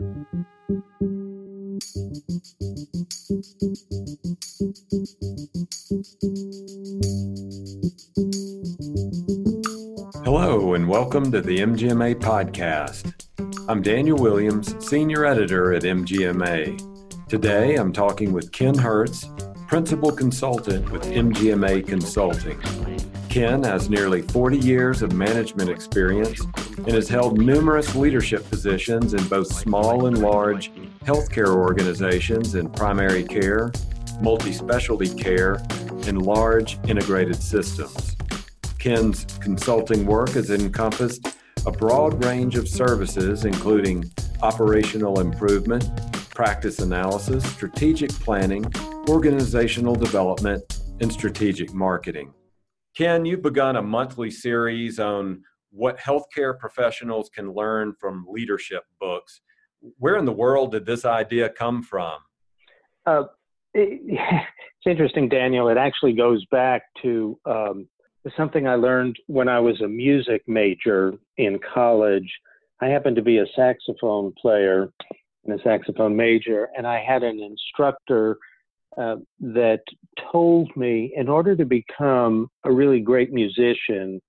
Hello, and welcome to the MGMA podcast. I'm Daniel Williams, Senior Editor at MGMA. Today, I'm talking with Ken Hertz, Principal Consultant with MGMA Consulting. Ken has nearly 40 years of management experience and has held numerous leadership positions in both small and large healthcare organizations in primary care, multi specialty care, and large integrated systems. Ken's consulting work has encompassed a broad range of services, including operational improvement, practice analysis, strategic planning, organizational development, and strategic marketing. Ken, you've begun a monthly series on what healthcare professionals can learn from leadership books. Where in the world did this idea come from? Uh, it, it's interesting, Daniel. It actually goes back to um, something I learned when I was a music major in college. I happened to be a saxophone player and a saxophone major, and I had an instructor uh, that told me in order to become a really great musician,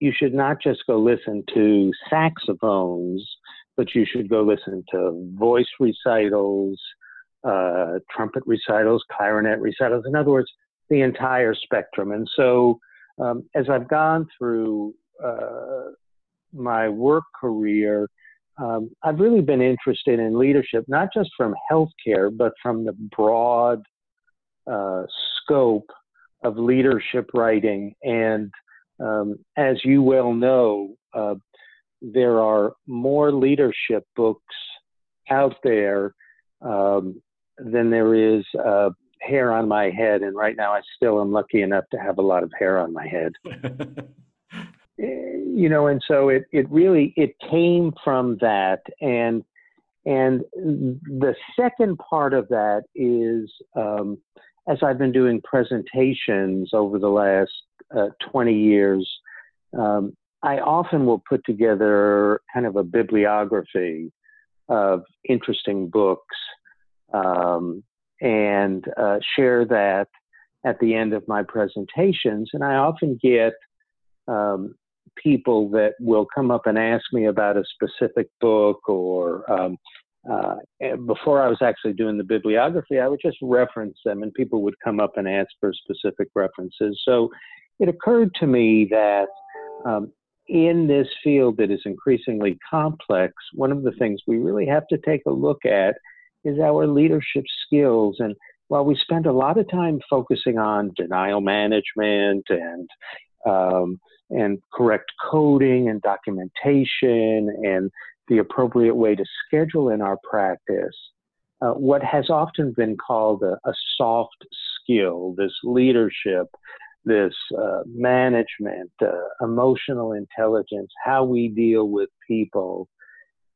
you should not just go listen to saxophones, but you should go listen to voice recitals, uh, trumpet recitals, clarinet recitals. In other words, the entire spectrum. And so, um, as I've gone through uh, my work career, um, I've really been interested in leadership, not just from healthcare, but from the broad uh, scope of leadership writing. And um, as you well know, uh, there are more leadership books out there um, than there is uh, hair on my head. And right now, I still am lucky enough to have a lot of hair on my head. you know, and so it, it really it came from that, and and the second part of that is um, as I've been doing presentations over the last uh, 20 years, um, I often will put together kind of a bibliography of interesting books um, and uh, share that at the end of my presentations. And I often get um, people that will come up and ask me about a specific book or um, uh, before I was actually doing the bibliography, I would just reference them and people would come up and ask for specific references. So it occurred to me that um, in this field that is increasingly complex, one of the things we really have to take a look at is our leadership skills. And while we spend a lot of time focusing on denial management and um, and correct coding and documentation and the appropriate way to schedule in our practice uh, what has often been called a, a soft skill, this leadership, this uh, management, uh, emotional intelligence, how we deal with people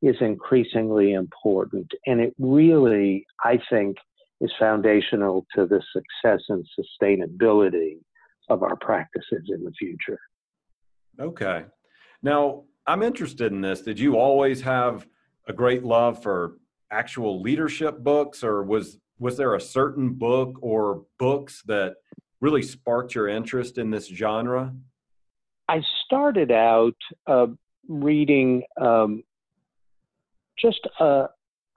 is increasingly important. And it really, I think, is foundational to the success and sustainability of our practices in the future. Okay. Now, I'm interested in this. Did you always have a great love for actual leadership books, or was was there a certain book or books that really sparked your interest in this genre? I started out uh, reading um, just a,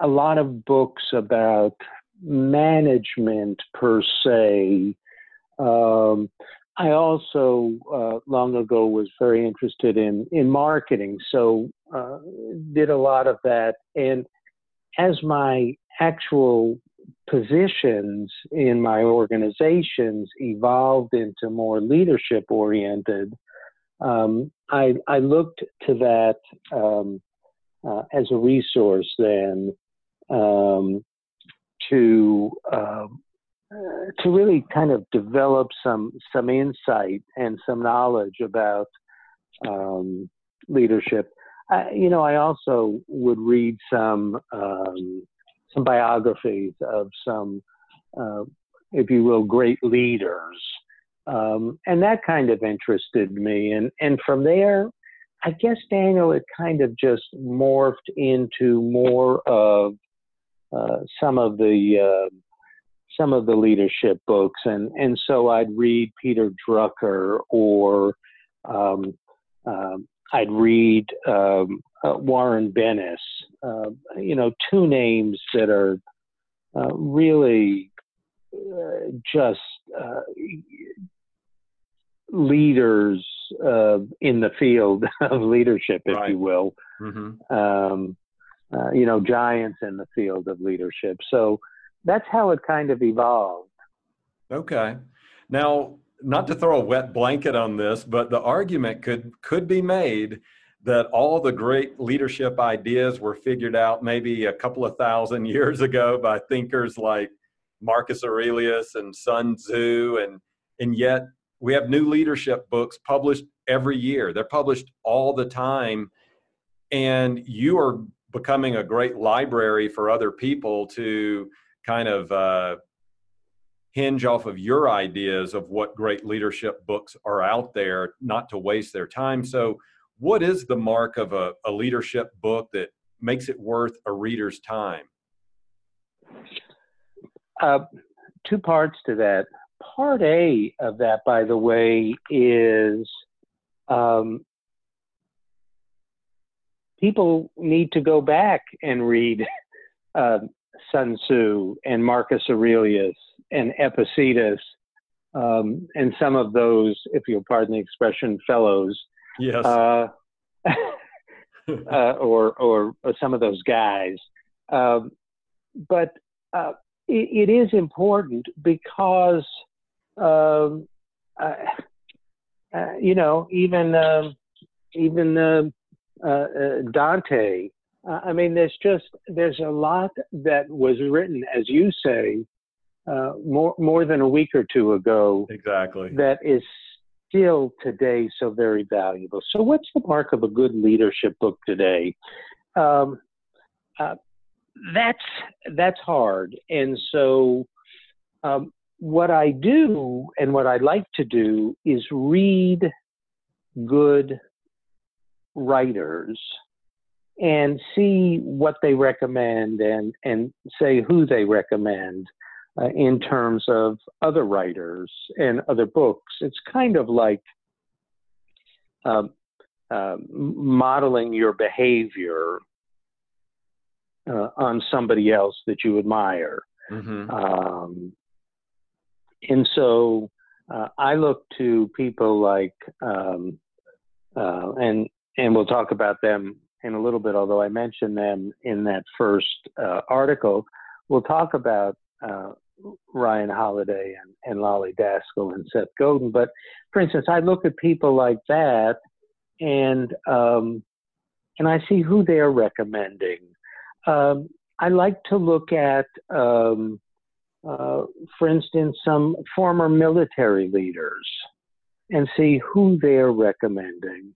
a lot of books about management per se. Um, I also uh, long ago was very interested in in marketing, so uh, did a lot of that. And as my actual positions in my organizations evolved into more leadership oriented, um, I, I, looked to that um, uh, as a resource then um, to um, uh, to really kind of develop some some insight and some knowledge about um, leadership. I, you know, I also would read some um, some biographies of some, uh, if you will, great leaders, um, and that kind of interested me. And and from there, I guess Daniel, it kind of just morphed into more of uh, some of the uh, some of the leadership books, and and so I'd read Peter Drucker or um, um, I'd read um, uh, Warren Bennis. Uh, you know, two names that are uh, really uh, just uh, leaders uh, in the field of leadership, if right. you will. Mm-hmm. Um, you know, giants in the field of leadership. So that's how it kind of evolved. Okay. Now, not to throw a wet blanket on this, but the argument could could be made that all the great leadership ideas were figured out maybe a couple of thousand years ago by thinkers like Marcus Aurelius and Sun Tzu and and yet we have new leadership books published every year. They're published all the time and you are becoming a great library for other people to kind of uh, hinge off of your ideas of what great leadership books are out there, not to waste their time. So, what is the mark of a, a leadership book that makes it worth a reader's time? Uh, two parts to that. Part A of that, by the way, is um, people need to go back and read uh, Sun Tzu and Marcus Aurelius and Epictetus, um, and some of those, if you'll pardon the expression, fellows. Yes. Uh, uh, or, or, or some of those guys. Um, but uh, it, it is important because, um, uh, uh, you know, even um, even uh, Dante. I mean, there's just there's a lot that was written, as you say, uh, more more than a week or two ago. Exactly. That is still today so very valuable. So, what's the mark of a good leadership book today? Um, uh, that's that's hard, and so um, what I do and what I like to do is read good writers and see what they recommend and and say who they recommend uh, in terms of other writers and other books. It's kind of like um, uh, modeling your behavior uh, on somebody else that you admire. Mm-hmm. Um, and so uh, I look to people like, um, uh, and and we'll talk about them in a little bit. Although I mentioned them in that first uh, article, we'll talk about Ryan Holiday and, and Lolly Daskal and Seth Godin. But for instance, I look at people like that and um, and I see who they're recommending. Um, I like to look at, um, uh, for instance, some former military leaders and see who they're recommending.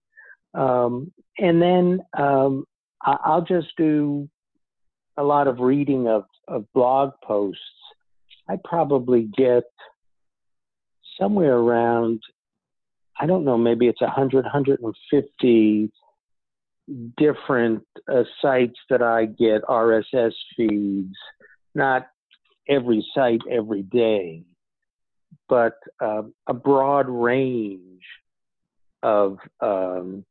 Um, and then um, I'll just do a lot of reading of, of blog posts I probably get somewhere around, I don't know, maybe it's 100, 150 different uh, sites that I get RSS feeds, not every site every day, but uh, a broad range of um,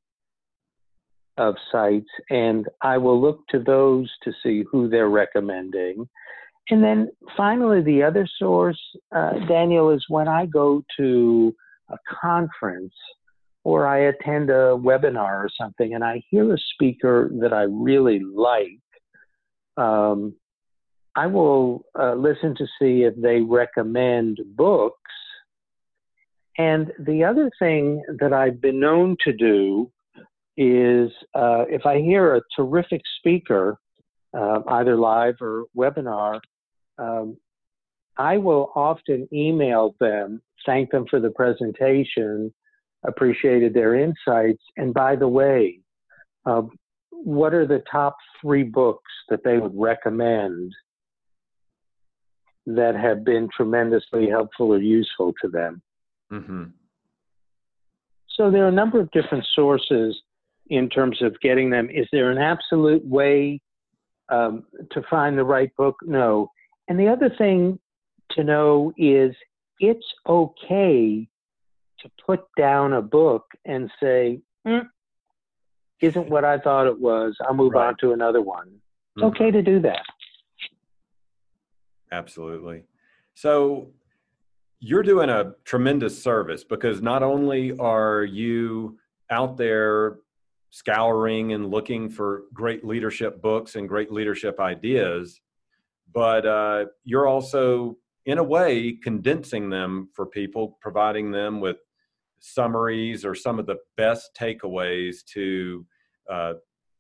of sites, and I will look to those to see who they're recommending. And then finally, the other source, uh, Daniel, is when I go to a conference or I attend a webinar or something and I hear a speaker that I really like, um, I will uh, listen to see if they recommend books. And the other thing that I've been known to do is uh, if I hear a terrific speaker, uh, either live or webinar, um, I will often email them, thank them for the presentation, appreciated their insights, and by the way, uh, what are the top three books that they would recommend that have been tremendously helpful or useful to them? Mm-hmm. So there are a number of different sources in terms of getting them. Is there an absolute way um, to find the right book? No. And the other thing to know is it's okay to put down a book and say, mm, isn't what I thought it was. I'll move right. on to another one. It's mm-hmm. okay to do that. Absolutely. So you're doing a tremendous service because not only are you out there scouring and looking for great leadership books and great leadership ideas, but uh, you're also, in a way, condensing them for people, providing them with summaries or some of the best takeaways to uh,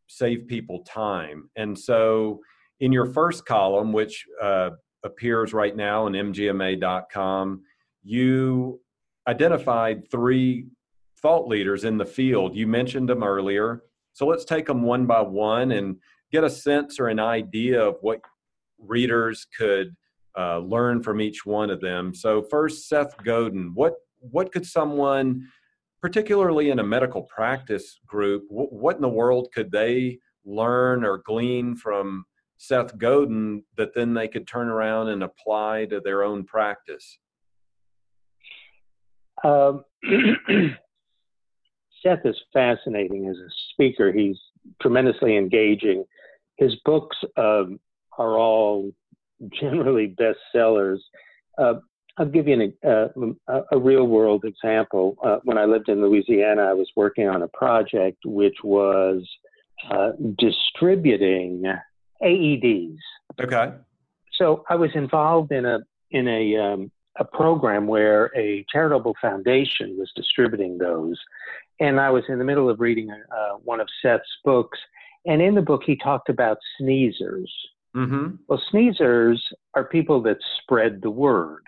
save people time. And so, in your first column, which uh, appears right now on mgma.com, you identified three thought leaders in the field. You mentioned them earlier. So let's take them one by one and get a sense or an idea of what readers could uh, learn from each one of them. So first, Seth Godin. What what could someone, particularly in a medical practice group, what, what in the world could they learn or glean from Seth Godin that then they could turn around and apply to their own practice? Um, Seth is fascinating as a speaker. He's tremendously engaging. His books um, are all generally bestsellers. Uh, I'll give you an, uh, a, a real world example. Uh, when I lived in Louisiana, I was working on a project which was uh, distributing AEDs. Okay. So I was involved in a in a um, a program where a charitable foundation was distributing those, and I was in the middle of reading uh, one of Seth's books, and in the book he talked about sneezers. Mm-hmm. Well, sneezers are people that spread the word.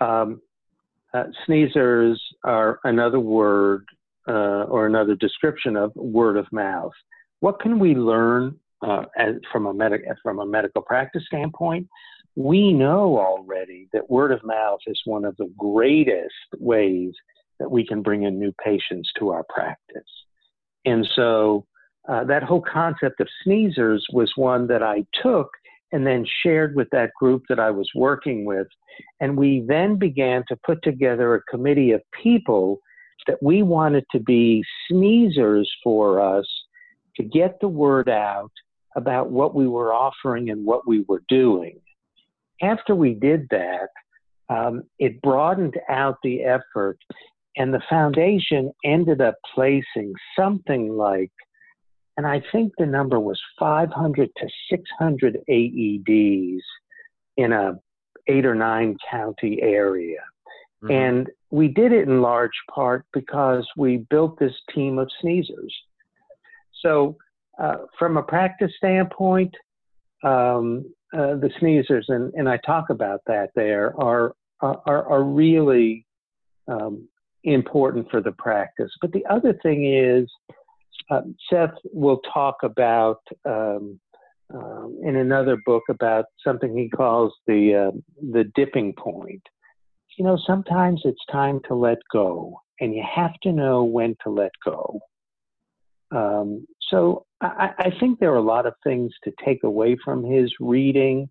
Um, uh, sneezers are another word uh, or another description of word of mouth. What can we learn uh, as, from a medic from a medical practice standpoint, we know already that word of mouth is one of the greatest ways that we can bring in new patients to our practice. And so uh, that whole concept of sneezers was one that I took and then shared with that group that I was working with. And we then began to put together a committee of people that we wanted to be sneezers for us to get the word out about what we were offering and what we were doing. After we did that, um, it broadened out the effort, and the foundation ended up placing something like, and I think the number was 500 to 600 AEDs in a eight or nine county area. Mm-hmm. And we did it in large part because we built this team of sneezers. So uh, from a practice standpoint, um, uh, the sneezers, and, and I talk about that there, are, are, are really um, important for the practice. But the other thing is, uh, Seth will talk about um, um, in another book about something he calls the uh, the dipping point. You know, sometimes it's time to let go, and you have to know when to let go. Um, so I, I think there are a lot of things to take away from his reading.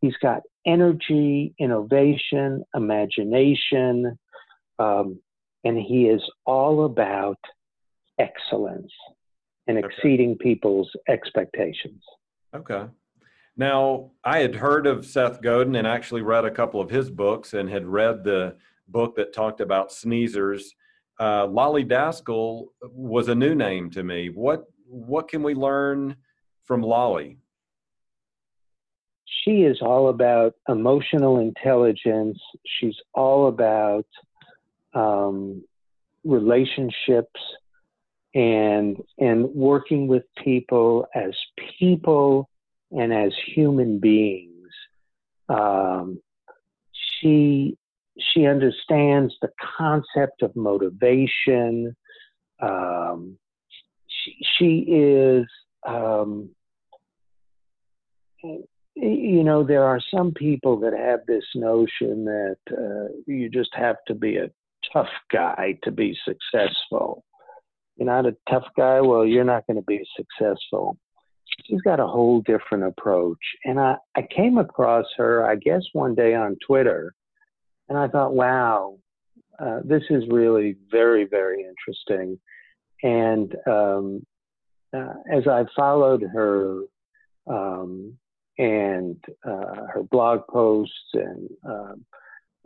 He's got energy, innovation, imagination, um, and he is all about excellence and exceeding okay. people's expectations. Okay. Now, I had heard of Seth Godin and actually read a couple of his books and had read the book that talked about sneezers. Uh, Lolly Daskal was a new name to me. What what can we learn from Lolly? She is all about emotional intelligence. She's all about um, relationships and and working with people as people and as human beings. Um, she she understands the concept of motivation. Um, she, she is, um, you know, there are some people that have this notion that uh, you just have to be a tough guy to be successful. You're not a tough guy, well, you're not going to be successful. She's got a whole different approach. And I, I came across her, I guess, one day on Twitter, and I thought, wow, uh, this is really very, very interesting. And um, uh, as I followed her um, and uh, her blog posts and um,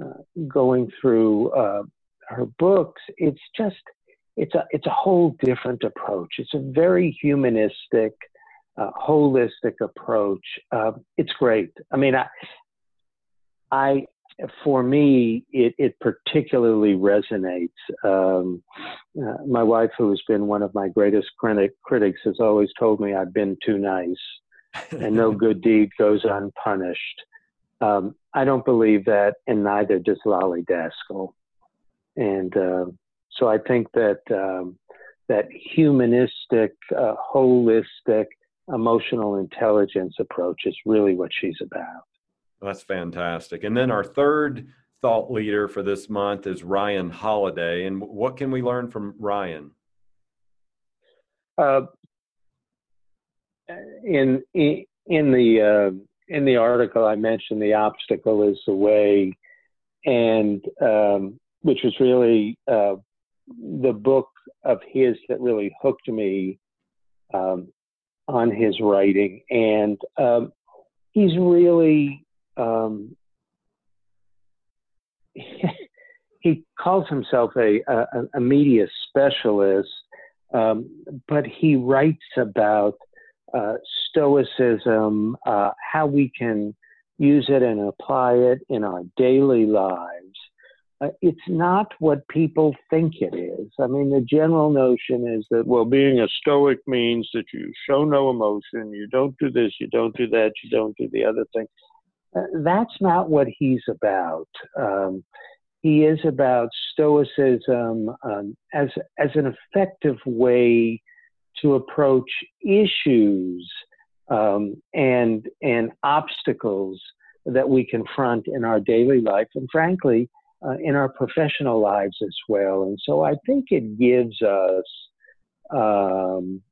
uh, going through uh, her books, it's just it's a it's a whole different approach. It's a very humanistic, uh, holistic approach. Uh, it's great. I mean, I, I for me, it, it particularly resonates. Um, uh, my wife, who has been one of my greatest critic, critics, has always told me I've been too nice, and no good deed goes unpunished. Um, I don't believe that, and neither does Lolly Daskal. And uh, so I think that um, that humanistic, uh, holistic, emotional intelligence approach is really what she's about. That's fantastic. And then our third thought leader for this month is Ryan Holiday. And what can we learn from Ryan? Uh, in, in in the uh, in the article, I mentioned the obstacle is the way, and um, which was really uh, the book of his that really hooked me um, on his writing, and um, he's really um, he calls himself a, a, a media specialist, um, but he writes about uh, stoicism, uh, how we can use it and apply it in our daily lives. Uh, it's not what people think it is. I mean, the general notion is that, well, being a stoic means that you show no emotion, you don't do this, you don't do that, you don't do the other thing. Uh, that's not what he's about. Um, he is about stoicism um, as as an effective way to approach issues um, and and obstacles that we confront in our daily life, and frankly, uh, in our professional lives as well. And so, I think it gives us um,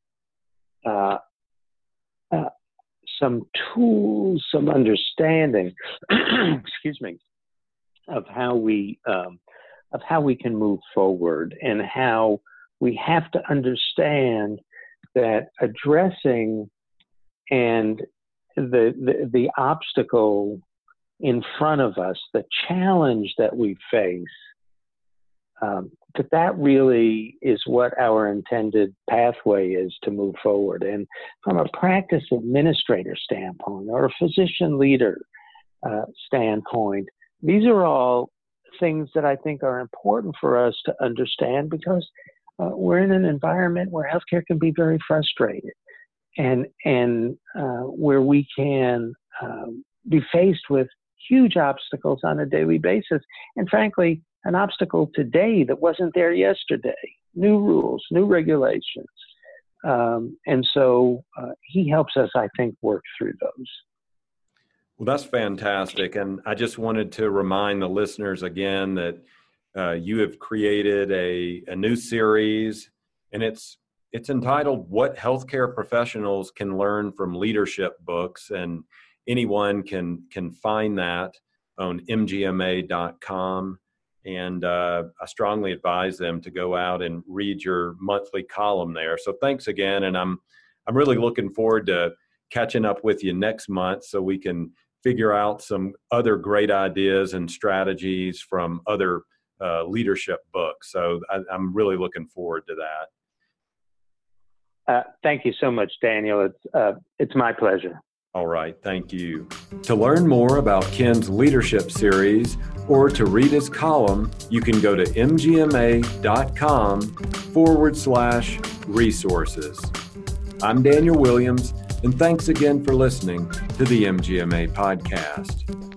uh, uh, some tools, some understanding, excuse me, of how we um, of how we can move forward and how we have to understand that addressing and the, the, the obstacle in front of us, the challenge that we face, um, that that really is what our intended pathway is to move forward. And from a practice administrator standpoint or a physician leader uh, standpoint, these are all things that I think are important for us to understand because uh, we're in an environment where healthcare can be very frustrated and and uh, where we can um, be faced with huge obstacles on a daily basis. And frankly an obstacle today that wasn't there yesterday. New rules new regulations. Um, and so uh, he helps us i think work through those. Well that's fantastic. And i just wanted to remind the listeners again that uh, you have created a, a new series, and it's it's entitled "What Healthcare Professionals Can Learn from Leadership Books," and anyone can can find that on mgma.com. And uh, I strongly advise them to go out and read your monthly column there. So thanks again, and I'm I'm really looking forward to catching up with you next month so we can figure out some other great ideas and strategies from other uh, leadership books So I, am really looking forward to that. Uh, thank you so much, Daniel. It's uh, it's my pleasure. All right, thank you. To learn more about Ken's leadership series or to read his column, you can go to mgma.com forward slash resources. I'm Daniel Williams, and thanks again for listening to the MGMA podcast.